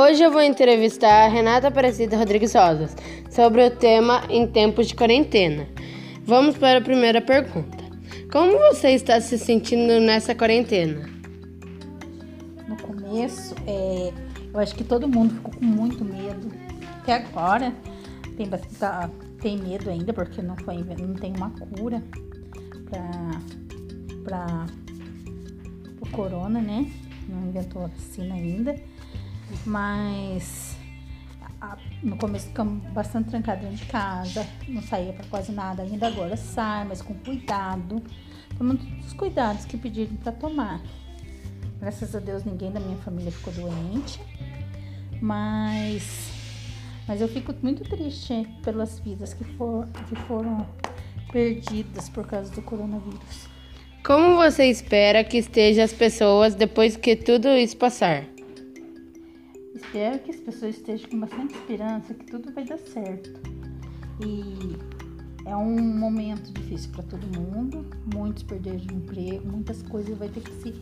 Hoje eu vou entrevistar a Renata Aparecida Rodrigues Rosas sobre o tema em tempos de quarentena. Vamos para a primeira pergunta. Como você está se sentindo nessa quarentena? No começo, é, eu acho que todo mundo ficou com muito medo. Até agora tem, bastante, tem medo ainda porque não, foi, não tem uma cura para o corona, né? Não inventou a vacina ainda. Mas no começo ficamos bastante trancados dentro de casa, não saía para quase nada. Ainda agora sai, mas com cuidado. Tomando todos os cuidados que pediram para tomar. Graças a Deus ninguém da minha família ficou doente, mas mas eu fico muito triste pelas vidas que, for, que foram perdidas por causa do coronavírus. Como você espera que estejam as pessoas depois que tudo isso passar? Espero que as pessoas estejam com bastante esperança que tudo vai dar certo. E é um momento difícil para todo mundo. Muitos perderam de emprego, muitas coisas vai ter que se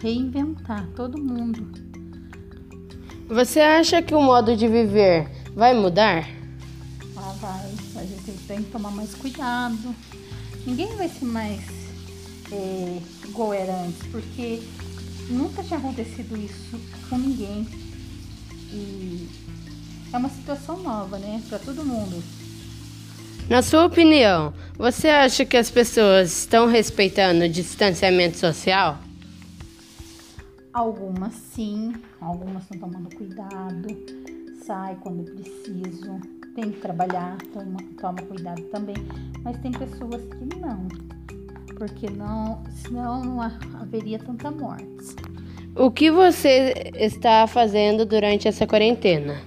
reinventar, todo mundo. Você acha que o modo de viver vai mudar? Ah, vai. A gente tem que tomar mais cuidado. Ninguém vai ser mais é, igual era antes, porque nunca tinha acontecido isso com ninguém. E é uma situação nova, né, para todo mundo. Na sua opinião, você acha que as pessoas estão respeitando o distanciamento social? Algumas sim, algumas estão tomando cuidado, sai quando preciso, tem que trabalhar, toma, toma cuidado também, mas tem pessoas que não, porque não, senão não haveria tanta morte. O que você está fazendo durante essa quarentena?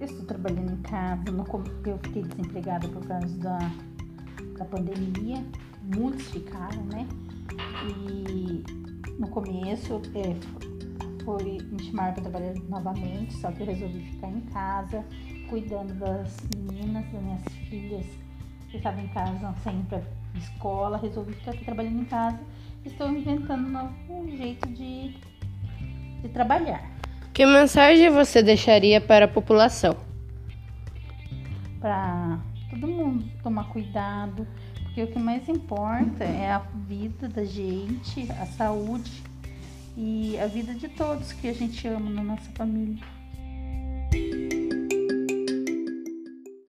Eu estou trabalhando em casa, eu fiquei desempregada por causa da, da pandemia, muitos ficaram, né? E no começo é, foi me chamar para trabalhar novamente, só que eu resolvi ficar em casa, cuidando das meninas, das minhas filhas que estavam em casa ir para escola, resolvi ficar aqui trabalhando em casa estou inventando um novo jeito de, de trabalhar. Que mensagem você deixaria para a população? Para todo mundo tomar cuidado, porque o que mais importa é a vida da gente, a saúde e a vida de todos que a gente ama na nossa família.